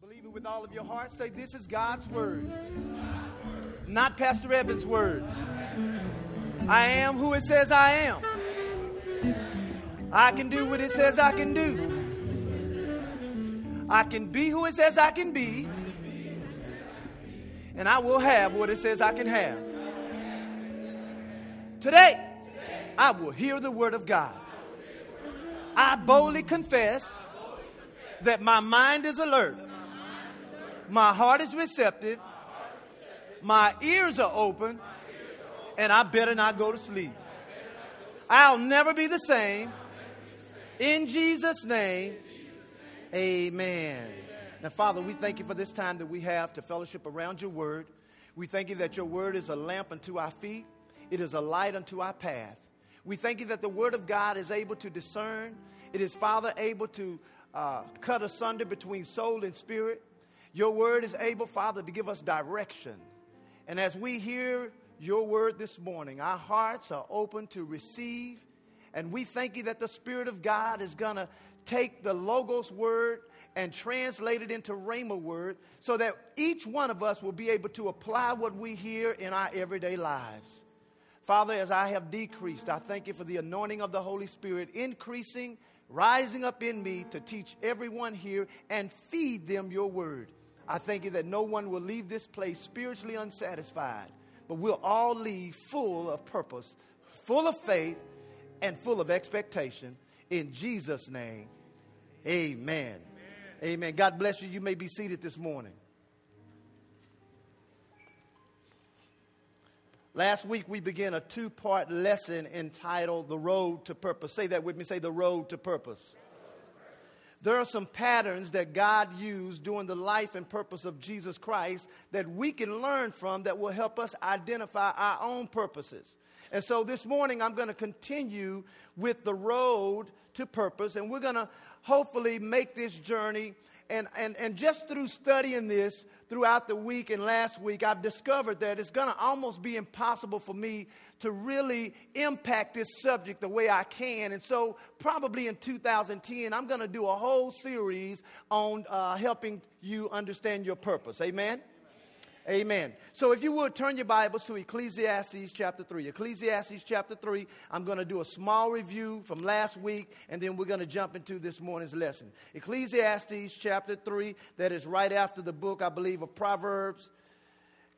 Believe it with all of your heart. Say, This is God's word, not Pastor Evans' word. I am who it says I am. I can do what it says I can do. I can be who it says I can be. And I will have what it says I can have. Today, I will hear the word of God. I boldly confess that my mind is alert, my heart is receptive, my ears are open, and I better not go to sleep. I'll never be the same. In Jesus' name, amen. Now, Father, we thank you for this time that we have to fellowship around your word. We thank you that your word is a lamp unto our feet, it is a light unto our path. We thank you that the word of God is able to discern, it is, Father, able to uh, cut asunder between soul and spirit. Your word is able, Father, to give us direction. And as we hear your word this morning, our hearts are open to receive. And we thank you that the Spirit of God is going to take the Logos word and translate it into Rhema word so that each one of us will be able to apply what we hear in our everyday lives. Father, as I have decreased, I thank you for the anointing of the Holy Spirit increasing, rising up in me to teach everyone here and feed them your word. I thank you that no one will leave this place spiritually unsatisfied, but we'll all leave full of purpose, full of faith, and full of expectation. In Jesus' name, amen. Amen. amen. God bless you. You may be seated this morning. Last week we began a two part lesson entitled The Road to Purpose. Say that with me. Say, The Road to Purpose. There are some patterns that God used during the life and purpose of Jesus Christ that we can learn from that will help us identify our own purposes. And so this morning I'm going to continue with the road to purpose, and we're going to hopefully make this journey. And, and, and just through studying this, throughout the week and last week, I've discovered that it's going to almost be impossible for me to really impact this subject the way I can. And so, probably in 2010, I'm going to do a whole series on uh, helping you understand your purpose. Amen? Amen. So if you would turn your Bibles to Ecclesiastes chapter 3. Ecclesiastes chapter 3, I'm going to do a small review from last week and then we're going to jump into this morning's lesson. Ecclesiastes chapter 3, that is right after the book, I believe, of Proverbs.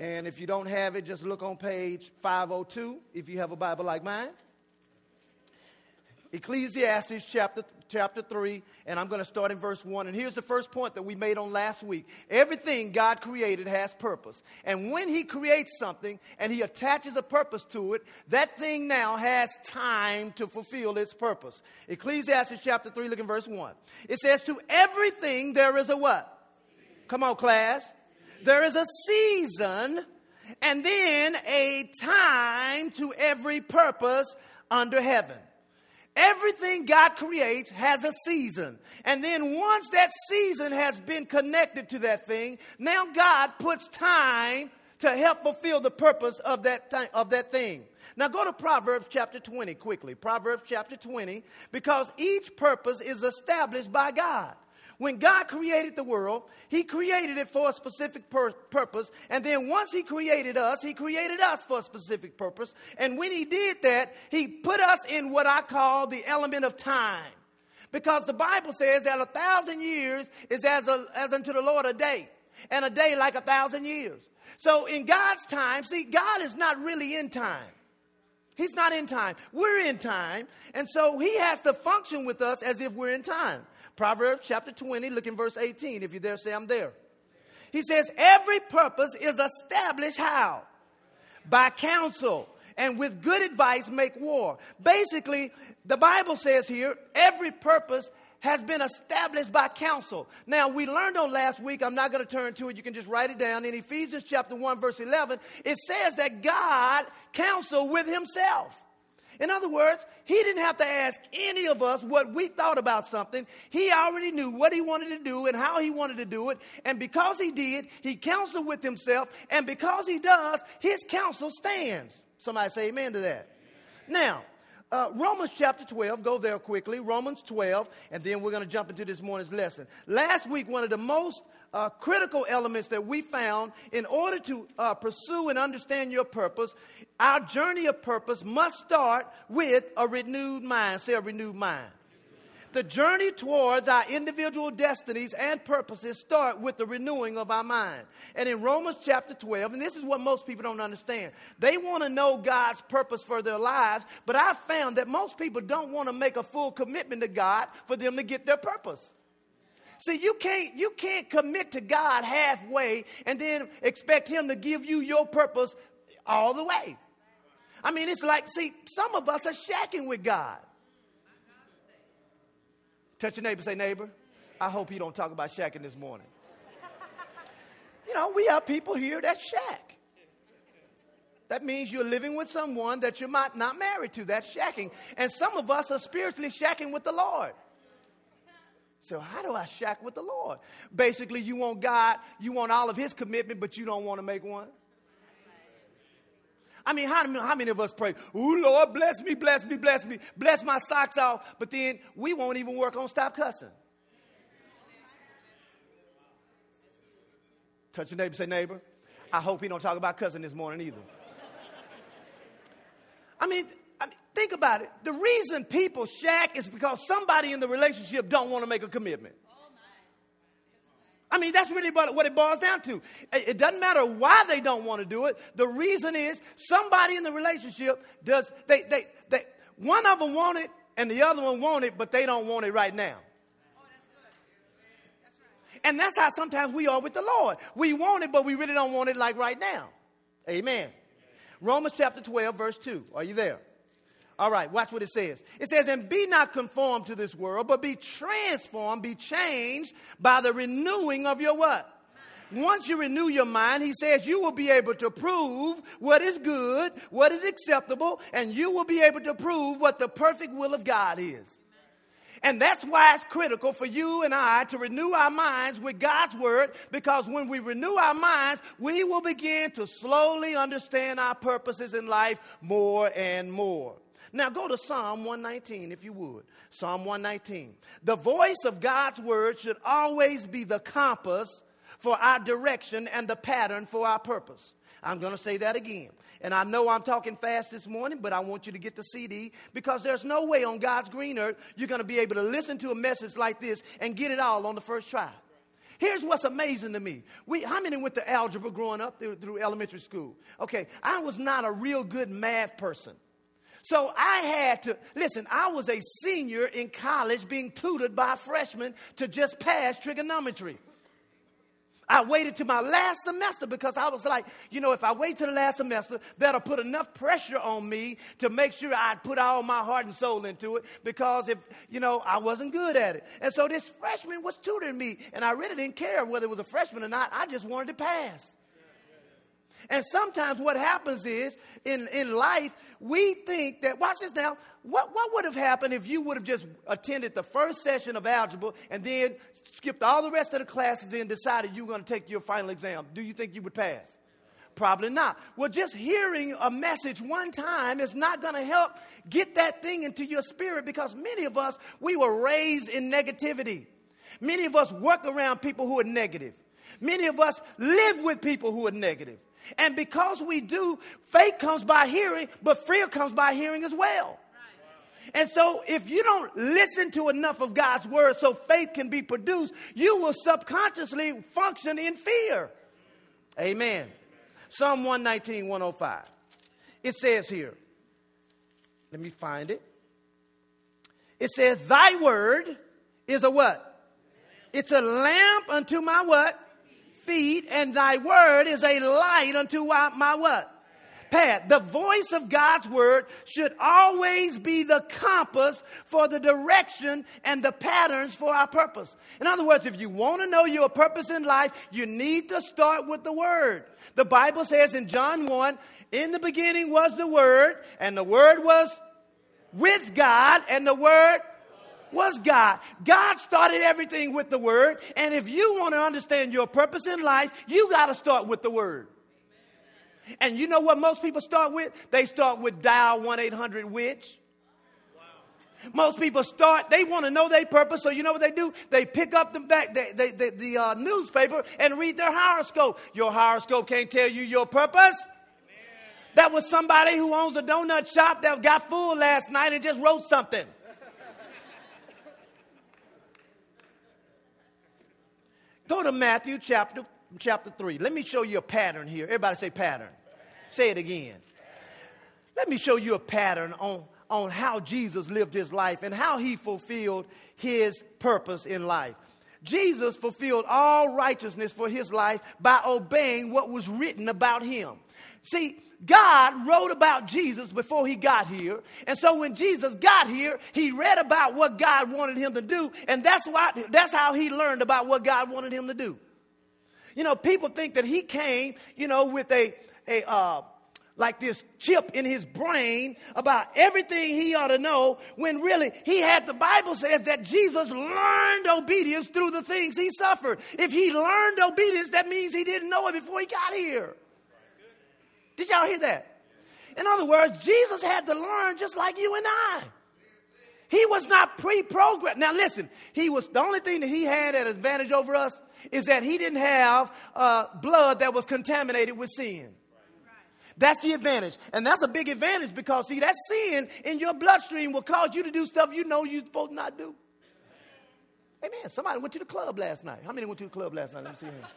And if you don't have it, just look on page 502 if you have a Bible like mine. Ecclesiastes chapter, chapter 3, and I'm going to start in verse 1. And here's the first point that we made on last week. Everything God created has purpose. And when He creates something and He attaches a purpose to it, that thing now has time to fulfill its purpose. Ecclesiastes chapter 3, look in verse 1. It says, To everything there is a what? Come on, class. There is a season and then a time to every purpose under heaven. Everything God creates has a season. And then once that season has been connected to that thing, now God puts time to help fulfill the purpose of that, th- of that thing. Now go to Proverbs chapter 20 quickly. Proverbs chapter 20, because each purpose is established by God. When God created the world, He created it for a specific pur- purpose. And then once He created us, He created us for a specific purpose. And when He did that, He put us in what I call the element of time. Because the Bible says that a thousand years is as, a, as unto the Lord a day, and a day like a thousand years. So in God's time, see, God is not really in time. He's not in time. We're in time. And so he has to function with us as if we're in time. Proverbs chapter 20, look in verse 18. If you're there, say, I'm there. He says, Every purpose is established how? By counsel. And with good advice, make war. Basically, the Bible says here, every purpose has been established by counsel. Now, we learned on last week, I'm not going to turn to it, you can just write it down. In Ephesians chapter 1, verse 11, it says that God counseled with himself. In other words, he didn't have to ask any of us what we thought about something. He already knew what he wanted to do and how he wanted to do it. And because he did, he counseled with himself. And because he does, his counsel stands. Somebody say amen to that. Now, uh, Romans chapter 12, go there quickly. Romans 12, and then we're going to jump into this morning's lesson. Last week, one of the most uh, critical elements that we found in order to uh, pursue and understand your purpose, our journey of purpose must start with a renewed mind. Say a renewed mind. The journey towards our individual destinies and purposes start with the renewing of our mind. And in Romans chapter 12, and this is what most people don't understand, they want to know God's purpose for their lives, but I've found that most people don't want to make a full commitment to God for them to get their purpose. See, you can't, you can't commit to God halfway and then expect Him to give you your purpose all the way. I mean, it's like, see, some of us are shacking with God. Touch your neighbor, say, neighbor, I hope you don't talk about shacking this morning. You know, we have people here that shack. That means you're living with someone that you're not, not married to. That's shacking. And some of us are spiritually shacking with the Lord. So, how do I shack with the Lord? Basically, you want God, you want all of His commitment, but you don't want to make one. I mean, how, how many of us pray, Oh, Lord, bless me, bless me, bless me, bless my socks off, but then we won't even work on stop cussing? Touch your neighbor, say, neighbor, I hope he don't talk about cussing this morning either. I mean, I mean, think about it. The reason people shack is because somebody in the relationship don't want to make a commitment. I mean, that's really what it boils down to. It doesn't matter why they don't want to do it. The reason is somebody in the relationship does, they, they, they, one of them want it and the other one want it, but they don't want it right now. And that's how sometimes we are with the Lord. We want it, but we really don't want it like right now. Amen. Romans chapter 12, verse 2. Are you there? All right, watch what it says. It says, And be not conformed to this world, but be transformed, be changed by the renewing of your what? Once you renew your mind, he says you will be able to prove what is good, what is acceptable, and you will be able to prove what the perfect will of God is. And that's why it's critical for you and I to renew our minds with God's word because when we renew our minds, we will begin to slowly understand our purposes in life more and more. Now go to Psalm 119 if you would. Psalm 119. The voice of God's word should always be the compass for our direction and the pattern for our purpose. I'm going to say that again. And I know I'm talking fast this morning, but I want you to get the CD because there's no way on God's green earth you're going to be able to listen to a message like this and get it all on the first try. Here's what's amazing to me. We, how many went to algebra growing up through, through elementary school? Okay, I was not a real good math person. So I had to, listen, I was a senior in college being tutored by a freshman to just pass trigonometry. I waited to my last semester because I was like, you know, if I wait to the last semester, that'll put enough pressure on me to make sure I put all my heart and soul into it because if, you know, I wasn't good at it. And so this freshman was tutoring me, and I really didn't care whether it was a freshman or not. I just wanted to pass. And sometimes what happens is in, in life, we think that, watch this now, what, what would have happened if you would have just attended the first session of algebra and then skipped all the rest of the classes and decided you were going to take your final exam? Do you think you would pass? Probably not. Well, just hearing a message one time is not going to help get that thing into your spirit because many of us, we were raised in negativity. Many of us work around people who are negative. Many of us live with people who are negative. And because we do, faith comes by hearing, but fear comes by hearing as well. And so, if you don't listen to enough of God's word so faith can be produced, you will subconsciously function in fear. Amen. Psalm 119, 105. It says here, let me find it. It says, Thy word is a what? It's a lamp unto my what? Feet, and thy word is a light unto my what? Path. The voice of God's word should always be the compass for the direction and the patterns for our purpose. In other words, if you want to know your purpose in life, you need to start with the word. The Bible says in John 1, in the beginning was the word, and the word was with God, and the word was God. God started everything with the Word. And if you want to understand your purpose in life, you got to start with the Word. And you know what most people start with? They start with dial 1 800 witch. Most people start, they want to know their purpose, so you know what they do? They pick up the, back, the, the, the, the uh, newspaper and read their horoscope. Your horoscope can't tell you your purpose. That was somebody who owns a donut shop that got full last night and just wrote something. Go to Matthew chapter, chapter 3. Let me show you a pattern here. Everybody say pattern. Say it again. Let me show you a pattern on, on how Jesus lived his life and how he fulfilled his purpose in life. Jesus fulfilled all righteousness for his life by obeying what was written about him. See, God wrote about Jesus before he got here. And so when Jesus got here, he read about what God wanted him to do. And that's, why, that's how he learned about what God wanted him to do. You know, people think that he came, you know, with a, a uh, like this chip in his brain about everything he ought to know when really he had the Bible says that Jesus learned obedience through the things he suffered. If he learned obedience, that means he didn't know it before he got here. Did y'all hear that? In other words, Jesus had to learn just like you and I. He was not pre-programmed. Now listen, he was the only thing that he had at advantage over us is that he didn't have uh, blood that was contaminated with sin. That's the advantage. And that's a big advantage because, see, that sin in your bloodstream will cause you to do stuff you know you're supposed to not do. Amen. Somebody went to the club last night. How many went to the club last night? Let me see here.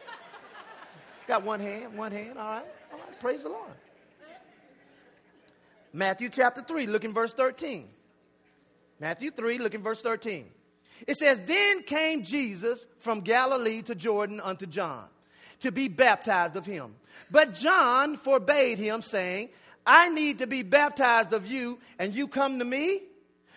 Got one hand, one hand. All right. All right. Praise the Lord. Matthew chapter 3, look in verse 13. Matthew 3, look in verse 13. It says, Then came Jesus from Galilee to Jordan unto John to be baptized of him. But John forbade him, saying, I need to be baptized of you, and you come to me?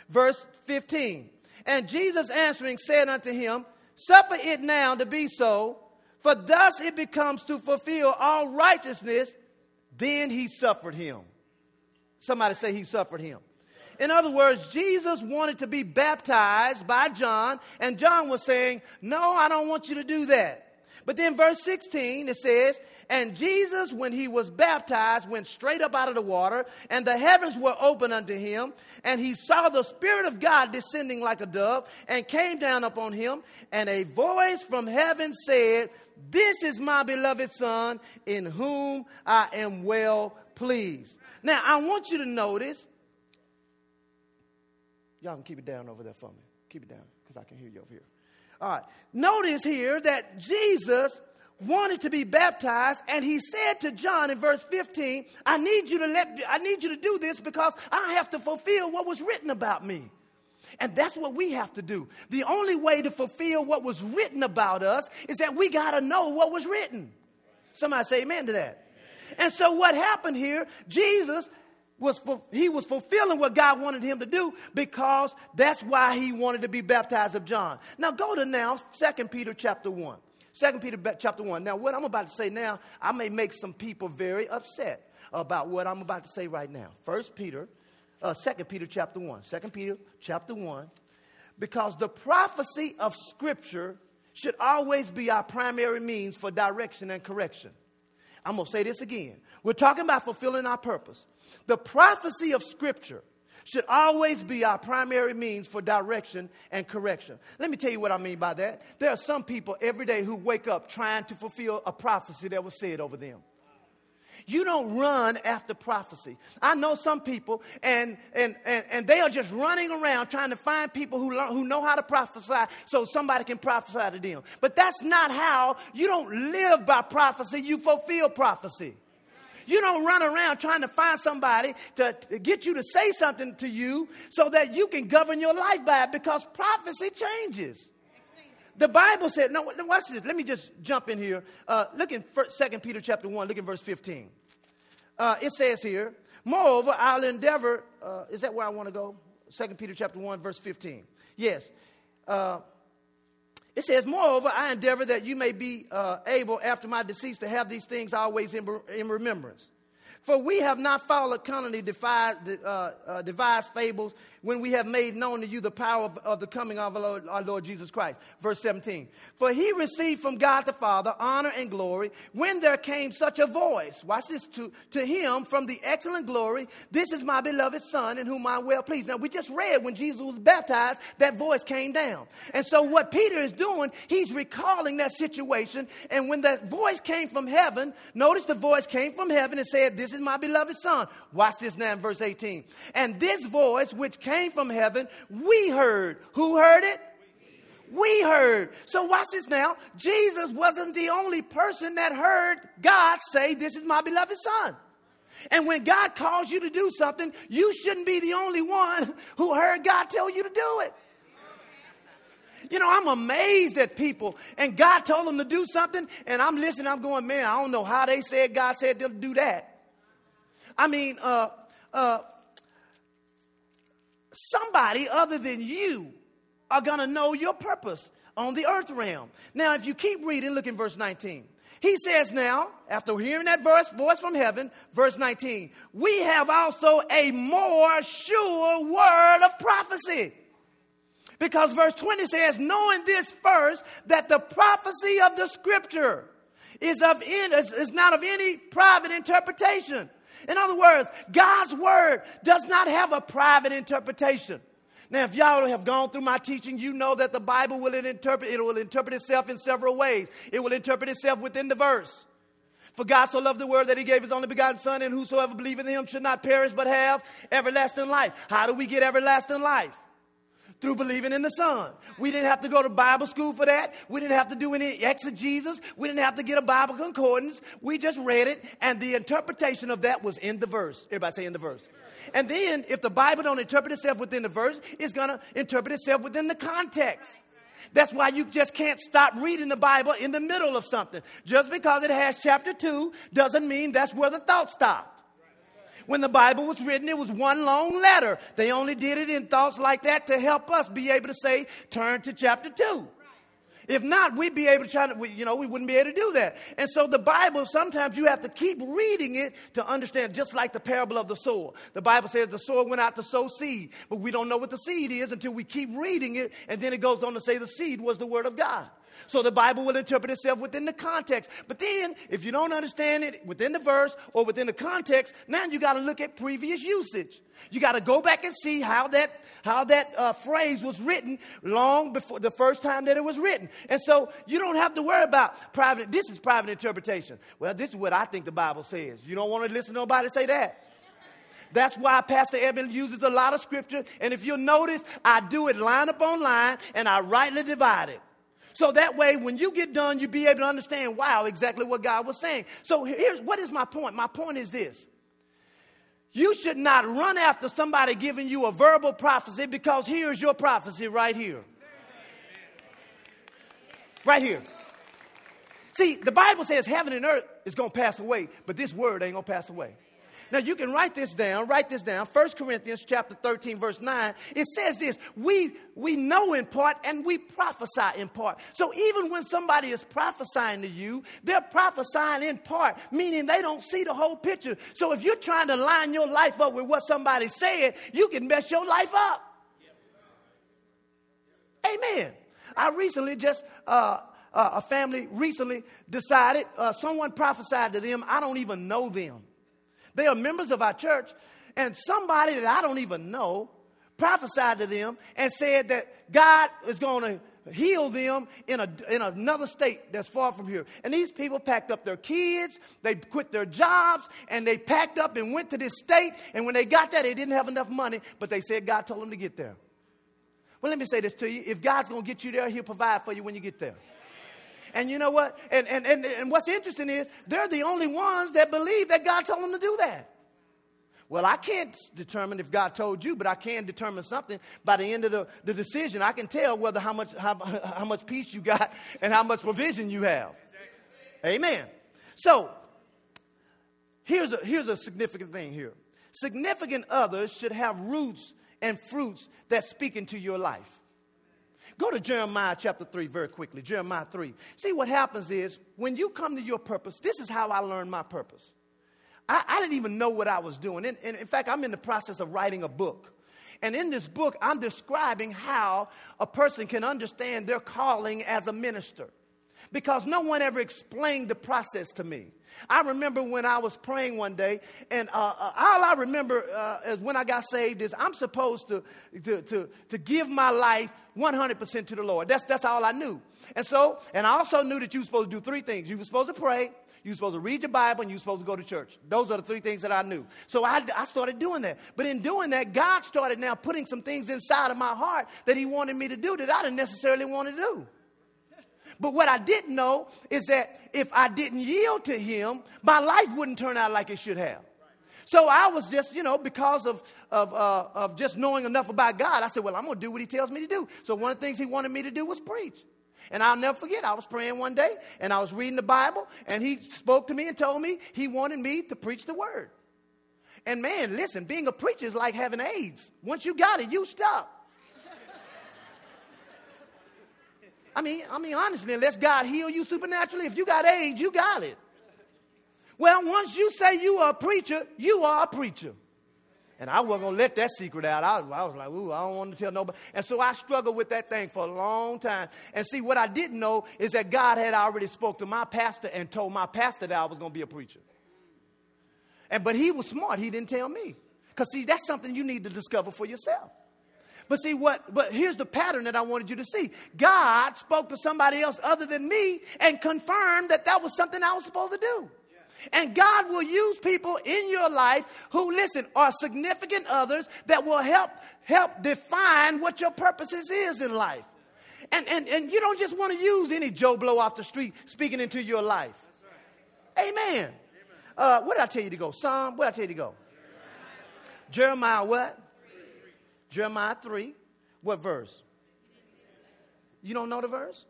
Verse 15. And Jesus answering said unto him, Suffer it now to be so for thus it becomes to fulfill all righteousness. Then he suffered him. Somebody say he suffered him. In other words, Jesus wanted to be baptized by John, and John was saying, No, I don't want you to do that. But then, verse 16, it says, And Jesus, when he was baptized, went straight up out of the water, and the heavens were open unto him, and he saw the Spirit of God descending like a dove, and came down upon him, and a voice from heaven said, this is my beloved Son in whom I am well pleased. Now, I want you to notice. Y'all can keep it down over there for me. Keep it down because I can hear you over here. All right. Notice here that Jesus wanted to be baptized and he said to John in verse 15, I need you to let I need you to do this because I have to fulfill what was written about me. And that's what we have to do. The only way to fulfill what was written about us is that we got to know what was written. Somebody say amen to that. And so what happened here, Jesus was he was fulfilling what God wanted him to do because that's why he wanted to be baptized of John. Now go to now 2 Peter chapter 1. 2 Peter chapter 1. Now what I'm about to say now, I may make some people very upset about what I'm about to say right now. 1 Peter uh, 2 Peter chapter 1. 2 Peter chapter 1. Because the prophecy of Scripture should always be our primary means for direction and correction. I'm going to say this again. We're talking about fulfilling our purpose. The prophecy of Scripture should always be our primary means for direction and correction. Let me tell you what I mean by that. There are some people every day who wake up trying to fulfill a prophecy that was said over them. You don't run after prophecy. I know some people, and, and, and, and they are just running around trying to find people who, learn, who know how to prophesy so somebody can prophesy to them. But that's not how you don't live by prophecy, you fulfill prophecy. You don't run around trying to find somebody to, to get you to say something to you so that you can govern your life by it because prophecy changes. The Bible said, no, watch this. Let me just jump in here. Uh, look in 2 Peter chapter 1, look in verse 15. Uh, it says here, moreover, I'll endeavor, uh, is that where I want to go? 2 Peter chapter 1, verse 15. Yes. Uh, it says, moreover, I endeavor that you may be uh, able after my decease to have these things always in, in remembrance For we have not followed cunningly devised, uh, uh, devised fables when we have made known to you the power of, of the coming of our Lord, our Lord, Jesus Christ. Verse 17. For he received from God the Father honor and glory when there came such a voice. Watch this to, to him from the excellent glory. This is my beloved Son in whom I well pleased. Now, we just read when Jesus was baptized, that voice came down. And so, what Peter is doing, he's recalling that situation. And when that voice came from heaven, notice the voice came from heaven and said, This is is my beloved Son. Watch this now in verse 18. And this voice which came from heaven, we heard. Who heard it? We heard. So watch this now. Jesus wasn't the only person that heard God say, This is my beloved Son. And when God calls you to do something, you shouldn't be the only one who heard God tell you to do it. You know, I'm amazed at people. And God told them to do something, and I'm listening, I'm going, man, I don't know how they said God said them to do that. I mean, uh, uh, somebody other than you are going to know your purpose on the earth realm. Now, if you keep reading, look in verse 19. He says now, after hearing that verse, voice from heaven, verse 19, we have also a more sure word of prophecy. Because verse 20 says, knowing this first, that the prophecy of the scripture is, of in, is, is not of any private interpretation. In other words, God's word does not have a private interpretation. Now, if y'all have gone through my teaching, you know that the Bible will interpret, it will interpret itself in several ways. It will interpret itself within the verse. For God so loved the world that he gave his only begotten Son, and whosoever believeth in him should not perish but have everlasting life. How do we get everlasting life? Through believing in the Son. We didn't have to go to Bible school for that. We didn't have to do any exegesis. We didn't have to get a Bible concordance. We just read it, and the interpretation of that was in the verse. Everybody say in the verse. And then, if the Bible don't interpret itself within the verse, it's going to interpret itself within the context. That's why you just can't stop reading the Bible in the middle of something. Just because it has chapter 2 doesn't mean that's where the thought stopped. When the Bible was written, it was one long letter. They only did it in thoughts like that to help us be able to say, turn to chapter 2. If not, we'd be able to try to, you know, we wouldn't be able to do that. And so the Bible, sometimes you have to keep reading it to understand, just like the parable of the sower. The Bible says the sower went out to sow seed, but we don't know what the seed is until we keep reading it, and then it goes on to say the seed was the word of God. So the Bible will interpret itself within the context. But then, if you don't understand it within the verse or within the context, now you got to look at previous usage. You got to go back and see how that how that uh, phrase was written long before the first time that it was written. And so you don't have to worry about private. This is private interpretation. Well, this is what I think the Bible says. You don't want to listen to nobody say that. That's why Pastor Edmund uses a lot of scripture. And if you'll notice, I do it line upon line and I rightly divide it. So that way, when you get done, you'll be able to understand, wow, exactly what God was saying. So here's what is my point? My point is this. You should not run after somebody giving you a verbal prophecy because here's your prophecy right here. Right here. See, the Bible says heaven and earth is going to pass away, but this word ain't going to pass away. Now you can write this down, write this down. 1 Corinthians chapter 13, verse 9. It says this: we we know in part and we prophesy in part. So even when somebody is prophesying to you, they're prophesying in part, meaning they don't see the whole picture. So if you're trying to line your life up with what somebody said, you can mess your life up. Amen. I recently just uh, uh, a family recently decided uh, someone prophesied to them. I don't even know them. They are members of our church, and somebody that I don't even know prophesied to them and said that God is going to heal them in, a, in another state that's far from here. And these people packed up their kids, they quit their jobs, and they packed up and went to this state. And when they got there, they didn't have enough money, but they said God told them to get there. Well, let me say this to you. If God's going to get you there, He'll provide for you when you get there. And you know what? And, and, and, and what's interesting is they're the only ones that believe that God told them to do that. Well, I can't determine if God told you, but I can determine something by the end of the, the decision. I can tell whether how much, how, how much peace you got and how much provision you have. Amen. So, here's a, here's a significant thing here. Significant others should have roots and fruits that speak into your life. Go to Jeremiah chapter 3 very quickly. Jeremiah 3. See, what happens is when you come to your purpose, this is how I learned my purpose. I, I didn't even know what I was doing. And, and in fact, I'm in the process of writing a book. And in this book, I'm describing how a person can understand their calling as a minister. Because no one ever explained the process to me. I remember when I was praying one day, and uh, uh, all I remember uh, is when I got saved is I'm supposed to, to, to, to give my life 100% to the Lord. That's, that's all I knew. And so, and I also knew that you were supposed to do three things. You were supposed to pray, you were supposed to read your Bible, and you were supposed to go to church. Those are the three things that I knew. So I, I started doing that. But in doing that, God started now putting some things inside of my heart that He wanted me to do that I didn't necessarily want to do. But what I didn't know is that if I didn't yield to Him, my life wouldn't turn out like it should have. So I was just, you know, because of, of, uh, of just knowing enough about God, I said, well, I'm going to do what He tells me to do. So one of the things He wanted me to do was preach. And I'll never forget, I was praying one day and I was reading the Bible and he spoke to me and told me he wanted me to preach the word. And man, listen, being a preacher is like having AIDS. Once you got it, you stop. I mean, I mean, honestly, unless God heal you supernaturally, if you got AIDS, you got it. Well, once you say you are a preacher, you are a preacher. And I wasn't going to let that secret out. I, I, was like, ooh, I don't want to tell nobody. And so I struggled with that thing for a long time. And see, what I didn't know is that God had already spoke to my pastor and told my pastor that I was going to be a preacher. And but he was smart. He didn't tell me. Because see, that's something you need to discover for yourself. But see what but here's the pattern that I wanted you to see. God spoke to somebody else other than me and confirmed that that was something I was supposed to do. And God will use people in your life who, listen, are significant others that will help help define what your purposes is in life. And, and, and you don't just want to use any Joe Blow off the street speaking into your life. Amen. Amen. Uh, what did I tell you to go? Psalm, what did I tell you to go? Jeremiah, Jeremiah what? 3. Jeremiah 3. What verse? You don't know the verse?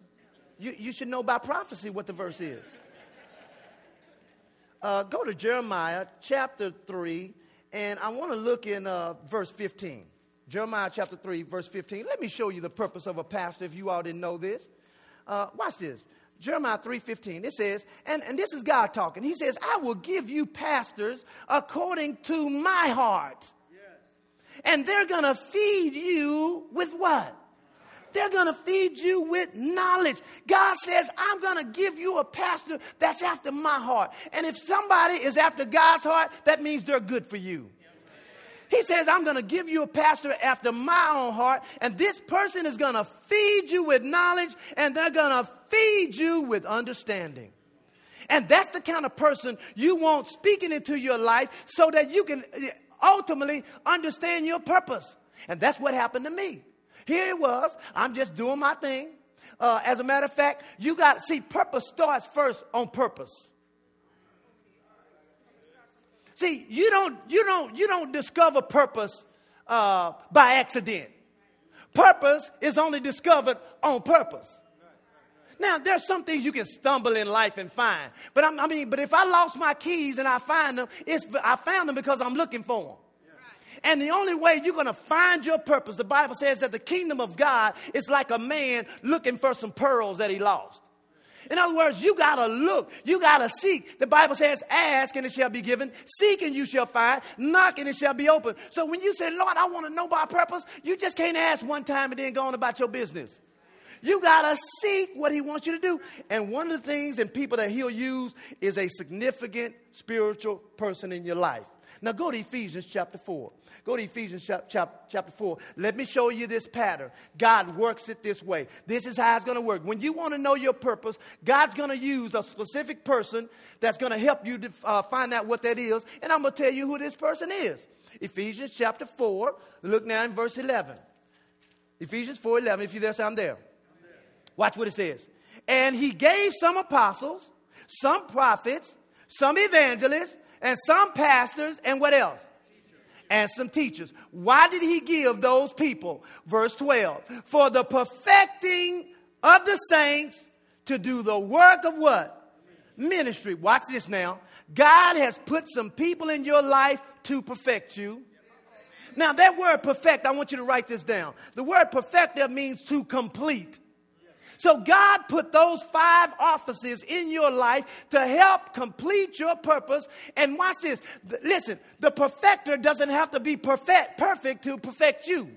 You, you should know by prophecy what the verse is. Uh, go to Jeremiah chapter 3, and I want to look in uh, verse 15. Jeremiah chapter 3, verse 15. Let me show you the purpose of a pastor if you all didn't know this. Uh, watch this. Jeremiah 3:15. It says, and, and this is God talking. He says, I will give you pastors according to my heart. And they're gonna feed you with what? They're going to feed you with knowledge. God says, I'm going to give you a pastor that's after my heart. And if somebody is after God's heart, that means they're good for you. He says, I'm going to give you a pastor after my own heart, and this person is going to feed you with knowledge, and they're going to feed you with understanding. And that's the kind of person you want speaking into your life so that you can ultimately understand your purpose. And that's what happened to me. Here it was. I'm just doing my thing. Uh, as a matter of fact, you got to see purpose starts first on purpose. See, you don't, you don't, you don't discover purpose uh, by accident. Purpose is only discovered on purpose. Now, there's some things you can stumble in life and find, but I'm, i mean, but if I lost my keys and I find them, it's I found them because I'm looking for them. And the only way you're going to find your purpose, the Bible says that the kingdom of God is like a man looking for some pearls that he lost. In other words, you got to look, you got to seek. The Bible says, ask and it shall be given, seek and you shall find, knock and it shall be open. So when you say, Lord, I want to know my purpose, you just can't ask one time and then go on about your business. You got to seek what he wants you to do. And one of the things and people that he'll use is a significant spiritual person in your life. Now go to Ephesians chapter 4. Go to Ephesians chapter 4. Let me show you this pattern. God works it this way. This is how it's going to work. When you want to know your purpose, God's going to use a specific person that's going to help you uh, find out what that is. And I'm going to tell you who this person is. Ephesians chapter 4. Look now in verse 11. Ephesians 4 11. If you're there, say I'm there. Watch what it says. And he gave some apostles, some prophets, some evangelists, and some pastors, and what else? and some teachers. Why did he give those people? Verse 12. For the perfecting of the saints to do the work of what? Ministry. Watch this now. God has put some people in your life to perfect you. Now, that word perfect, I want you to write this down. The word perfect means to complete. So God put those five offices in your life to help complete your purpose. And watch this. Listen, the perfecter doesn't have to be perfect, perfect to perfect you.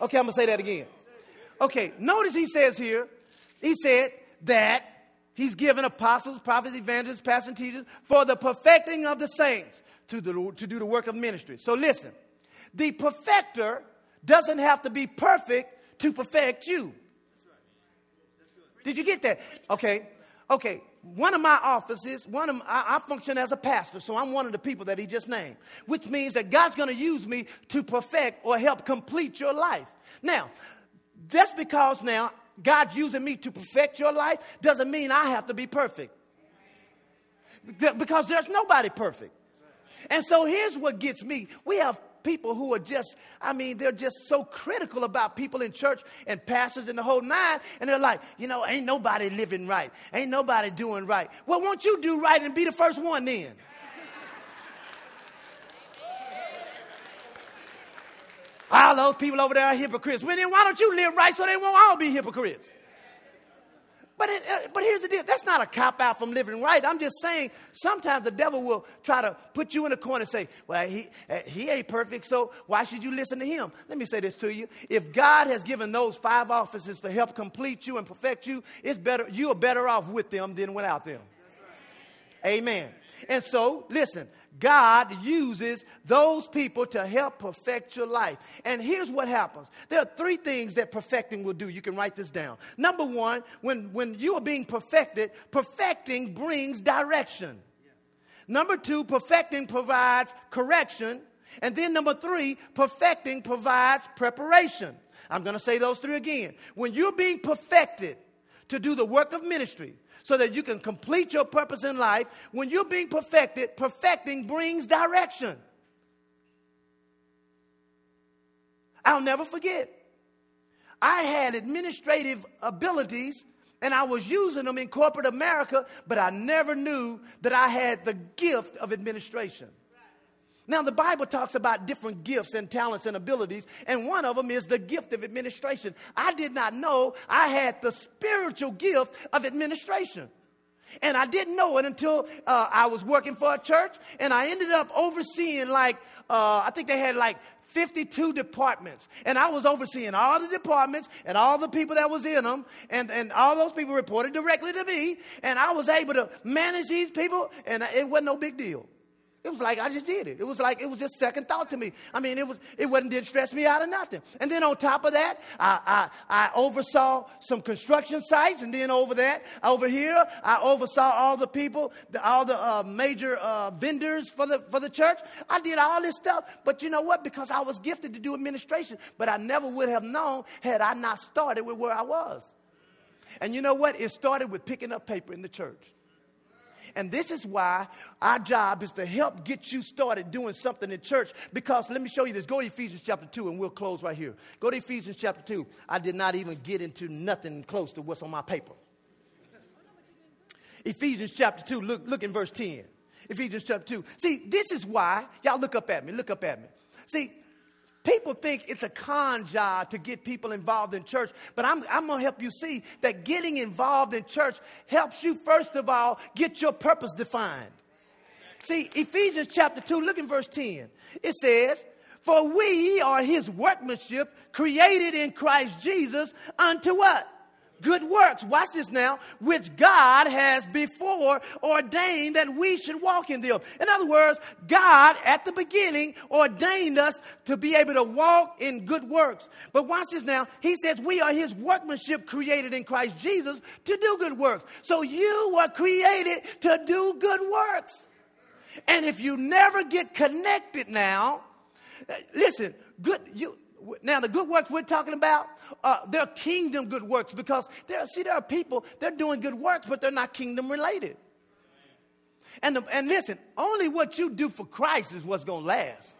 Okay, I'm going to say that again. Okay, notice he says here, he said that he's given apostles, prophets, evangelists, pastors, and teachers for the perfecting of the saints to, the, to do the work of ministry. So listen, the perfecter doesn't have to be perfect to perfect you. Did you get that? Okay. Okay. One of my offices, one of my, I, I function as a pastor, so I'm one of the people that he just named, which means that God's going to use me to perfect or help complete your life. Now, just because now God's using me to perfect your life doesn't mean I have to be perfect. Because there's nobody perfect. And so here's what gets me. We have people who are just, I mean, they're just so critical about people in church and pastors and the whole nine. And they're like, you know, ain't nobody living right. Ain't nobody doing right. Well, won't you do right and be the first one then? All those people over there are hypocrites. Well, then why don't you live right so they won't all be hypocrites? But, it, uh, but here's the deal that's not a cop out from living right. I'm just saying sometimes the devil will try to put you in a corner and say, Well, he, uh, he ain't perfect, so why should you listen to him? Let me say this to you. If God has given those five offices to help complete you and perfect you, it's better, you are better off with them than without them. Right. Amen. And so, listen, God uses those people to help perfect your life. And here's what happens there are three things that perfecting will do. You can write this down. Number one, when, when you are being perfected, perfecting brings direction. Number two, perfecting provides correction. And then number three, perfecting provides preparation. I'm going to say those three again. When you're being perfected to do the work of ministry, so that you can complete your purpose in life. When you're being perfected, perfecting brings direction. I'll never forget. I had administrative abilities and I was using them in corporate America, but I never knew that I had the gift of administration. Now, the Bible talks about different gifts and talents and abilities, and one of them is the gift of administration. I did not know I had the spiritual gift of administration. And I didn't know it until uh, I was working for a church, and I ended up overseeing like, uh, I think they had like 52 departments. And I was overseeing all the departments and all the people that was in them. And, and all those people reported directly to me. And I was able to manage these people, and it wasn't no big deal. It was like I just did it. It was like it was just second thought to me. I mean, it was it wasn't didn't stress me out or nothing. And then on top of that, I, I, I oversaw some construction sites, and then over that, over here, I oversaw all the people, the, all the uh, major uh, vendors for the for the church. I did all this stuff, but you know what? Because I was gifted to do administration, but I never would have known had I not started with where I was. And you know what? It started with picking up paper in the church. And this is why our job is to help get you started doing something in church. Because let me show you this. Go to Ephesians chapter 2, and we'll close right here. Go to Ephesians chapter 2. I did not even get into nothing close to what's on my paper. Ephesians chapter 2, look, look in verse 10. Ephesians chapter 2. See, this is why, y'all look up at me, look up at me. See, People think it's a con job to get people involved in church, but I'm, I'm going to help you see that getting involved in church helps you, first of all, get your purpose defined. See, Ephesians chapter 2, look in verse 10. It says, For we are his workmanship created in Christ Jesus unto what? Good works. Watch this now, which God has before ordained that we should walk in them. In other words, God at the beginning ordained us to be able to walk in good works. But watch this now. He says we are his workmanship created in Christ Jesus to do good works. So you were created to do good works. And if you never get connected now, eh, listen, good you now the good works we're talking about uh, they're kingdom good works because there see there are people they're doing good works but they're not kingdom related. And, the, and listen only what you do for christ is what's going to last.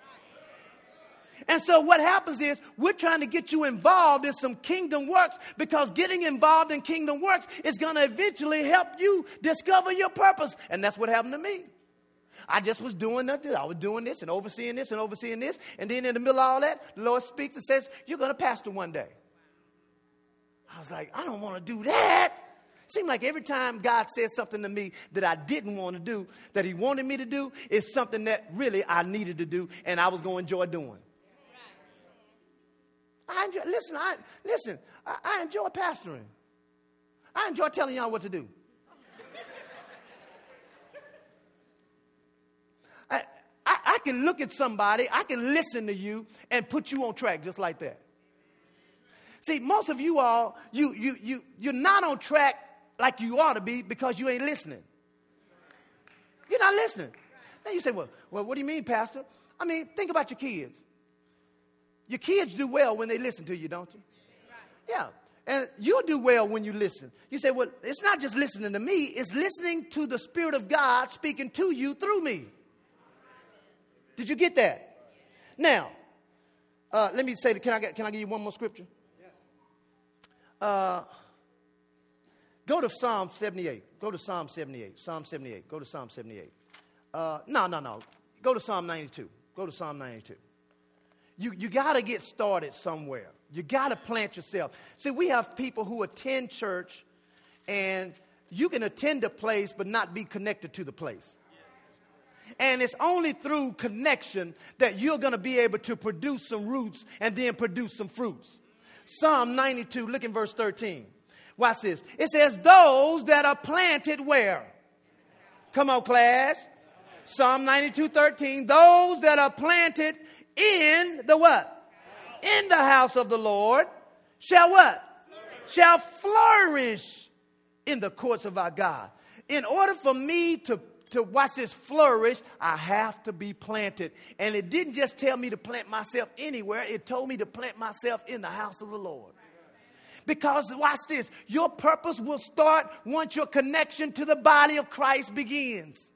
And so what happens is we're trying to get you involved in some kingdom works because getting involved in kingdom works is going to eventually help you discover your purpose. And that's what happened to me I just was doing nothing. I was doing this and overseeing this and overseeing this. And then in the middle of all that, the Lord speaks and says, You're going to pastor one day. I was like, I don't want to do that. Seemed like every time God said something to me that I didn't want to do, that He wanted me to do, is something that really I needed to do and I was going to enjoy doing. I enjoy, listen, I, listen, I, I enjoy pastoring. I enjoy telling y'all what to do. I, I, can look at somebody, I can listen to you and put you on track just like that. See, most of you all, you, you, you, you're not on track like you ought to be because you ain't listening. You're not listening. Then you say, well, well, what do you mean, Pastor? I mean, think about your kids. Your kids do well when they listen to you, don't you? Yeah. And you'll do well when you listen. You say, well, it's not just listening to me, it's listening to the Spirit of God speaking to you through me. Did you get that? Now, uh, let me say, can I, can I give you one more scripture? Uh, Go to Psalm 78. Go to Psalm 78. Psalm 78. Go to Psalm 78. Uh, no, no, no. Go to Psalm 92. Go to Psalm 92. You, you got to get started somewhere. You got to plant yourself. See, we have people who attend church, and you can attend a place but not be connected to the place. And it's only through connection that you're going to be able to produce some roots and then produce some fruits. Psalm 92, look in verse 13. Watch this. It says, those that are planted where? Come on, class. Psalm 92 13. Those that are planted in the what? In the house of the Lord shall what? Shall flourish in the courts of our God. In order for me to to watch this flourish, I have to be planted. And it didn't just tell me to plant myself anywhere, it told me to plant myself in the house of the Lord. Because, watch this, your purpose will start once your connection to the body of Christ begins.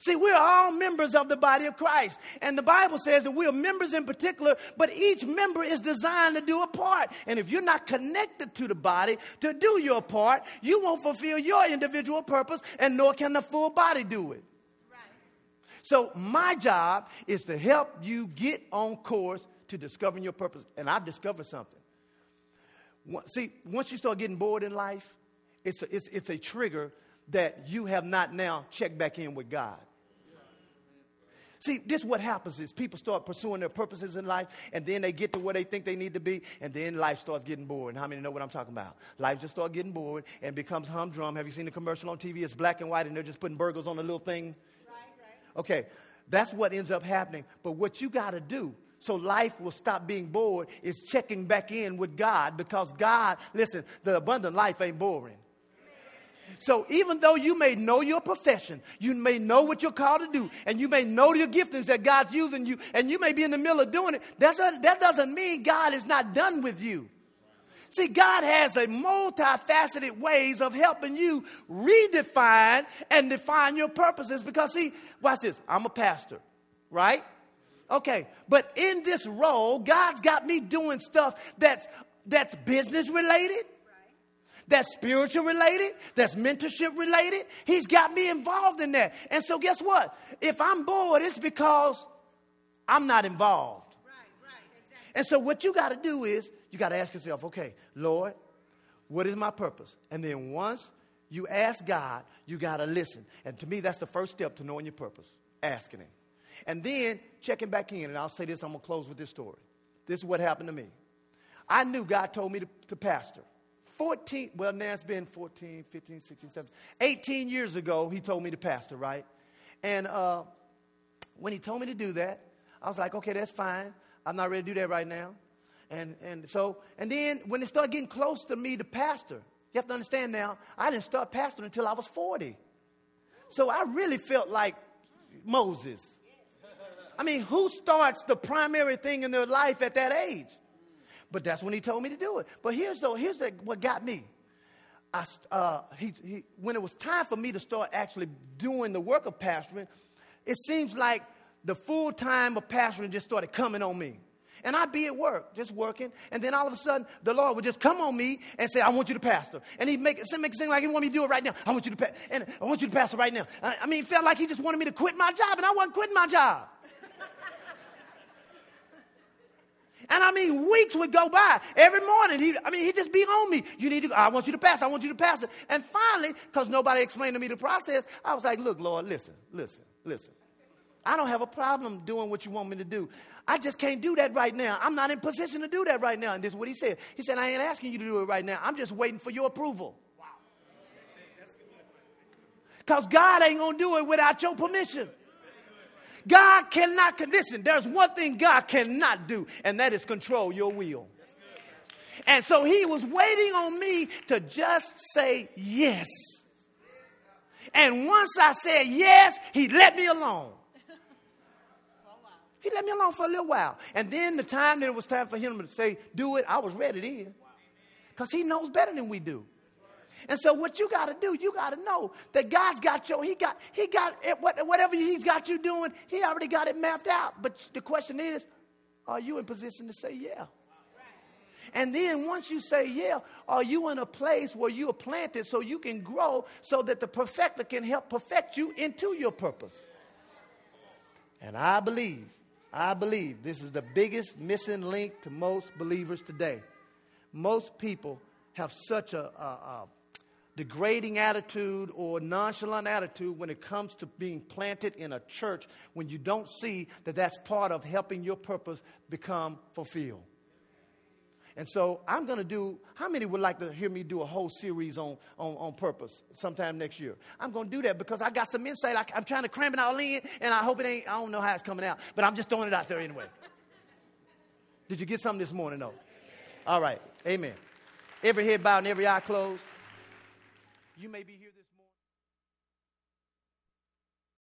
See, we're all members of the body of Christ. And the Bible says that we're members in particular, but each member is designed to do a part. And if you're not connected to the body to do your part, you won't fulfill your individual purpose, and nor can the full body do it. So, my job is to help you get on course to discovering your purpose. And I've discovered something. See, once you start getting bored in life, it's a, it's, it's a trigger that you have not now checked back in with God. See, this what happens is people start pursuing their purposes in life, and then they get to where they think they need to be, and then life starts getting bored. And how many know what I'm talking about? Life just starts getting bored and becomes humdrum. Have you seen the commercial on TV? It's black and white, and they're just putting burgers on a little thing. Right, right. Okay, that's what ends up happening. But what you got to do so life will stop being bored is checking back in with God because God, listen, the abundant life ain't boring. So even though you may know your profession, you may know what you're called to do, and you may know your giftings that God's using you, and you may be in the middle of doing it, that's a, that doesn't mean God is not done with you. See, God has a multifaceted ways of helping you redefine and define your purposes because, see, watch this. I'm a pastor, right? Okay, but in this role, God's got me doing stuff that's that's business related, that's spiritual related, that's mentorship related. He's got me involved in that. And so guess what? If I'm bored, it's because I'm not involved. Right, right, exactly. And so what you got to do is you got to ask yourself, okay, Lord, what is my purpose? And then once you ask God, you got to listen. And to me, that's the first step to knowing your purpose, asking Him. And then checking back in, and I'll say this, I'm going to close with this story. This is what happened to me. I knew God told me to, to pastor. 14, well, now it's been 14, 15, 16, 17, 18 years ago, he told me to pastor, right? And uh, when he told me to do that, I was like, okay, that's fine. I'm not ready to do that right now. And, and so, and then when it started getting close to me to pastor, you have to understand now, I didn't start pastoring until I was 40. So I really felt like Moses. I mean, who starts the primary thing in their life at that age? But that's when he told me to do it. But here's the, here's the, what got me. I, uh, he, he, when it was time for me to start actually doing the work of pastoring, it seems like the full time of pastoring just started coming on me. And I'd be at work, just working, and then all of a sudden, the Lord would just come on me and say, I want you to pastor. And he'd make it, make it seem like he wanted me to do it right now. I want you to pastor, and I want you to pastor right now. I, I mean, it felt like he just wanted me to quit my job, and I wasn't quitting my job. And I mean, weeks would go by. Every morning, he, I mean, he'd just be on me. You need to, I want you to pass. I want you to pass it. And finally, because nobody explained to me the process, I was like, look, Lord, listen, listen, listen. I don't have a problem doing what you want me to do. I just can't do that right now. I'm not in position to do that right now. And this is what he said. He said, I ain't asking you to do it right now. I'm just waiting for your approval. Because God ain't going to do it without your permission. God cannot, listen, there's one thing God cannot do, and that is control your will. And so he was waiting on me to just say yes. And once I said yes, he let me alone. He let me alone for a little while. And then the time that it was time for him to say, do it, I was ready then. Because he knows better than we do. And so what you got to do, you got to know that God's got you. He got, he got whatever He's got you doing. He already got it mapped out. But the question is, are you in position to say yeah? And then once you say yeah, are you in a place where you are planted so you can grow so that the perfecter can help perfect you into your purpose? And I believe, I believe this is the biggest missing link to most believers today. Most people have such a, a, a degrading attitude or nonchalant attitude when it comes to being planted in a church when you don't see that that's part of helping your purpose become fulfilled. And so I'm going to do, how many would like to hear me do a whole series on, on, on purpose sometime next year? I'm going to do that because I got some insight. I, I'm trying to cram it all in, and I hope it ain't, I don't know how it's coming out, but I'm just throwing it out there anyway. Did you get something this morning, though? All right. Amen. Every head bowed and every eye closed. You may be here this.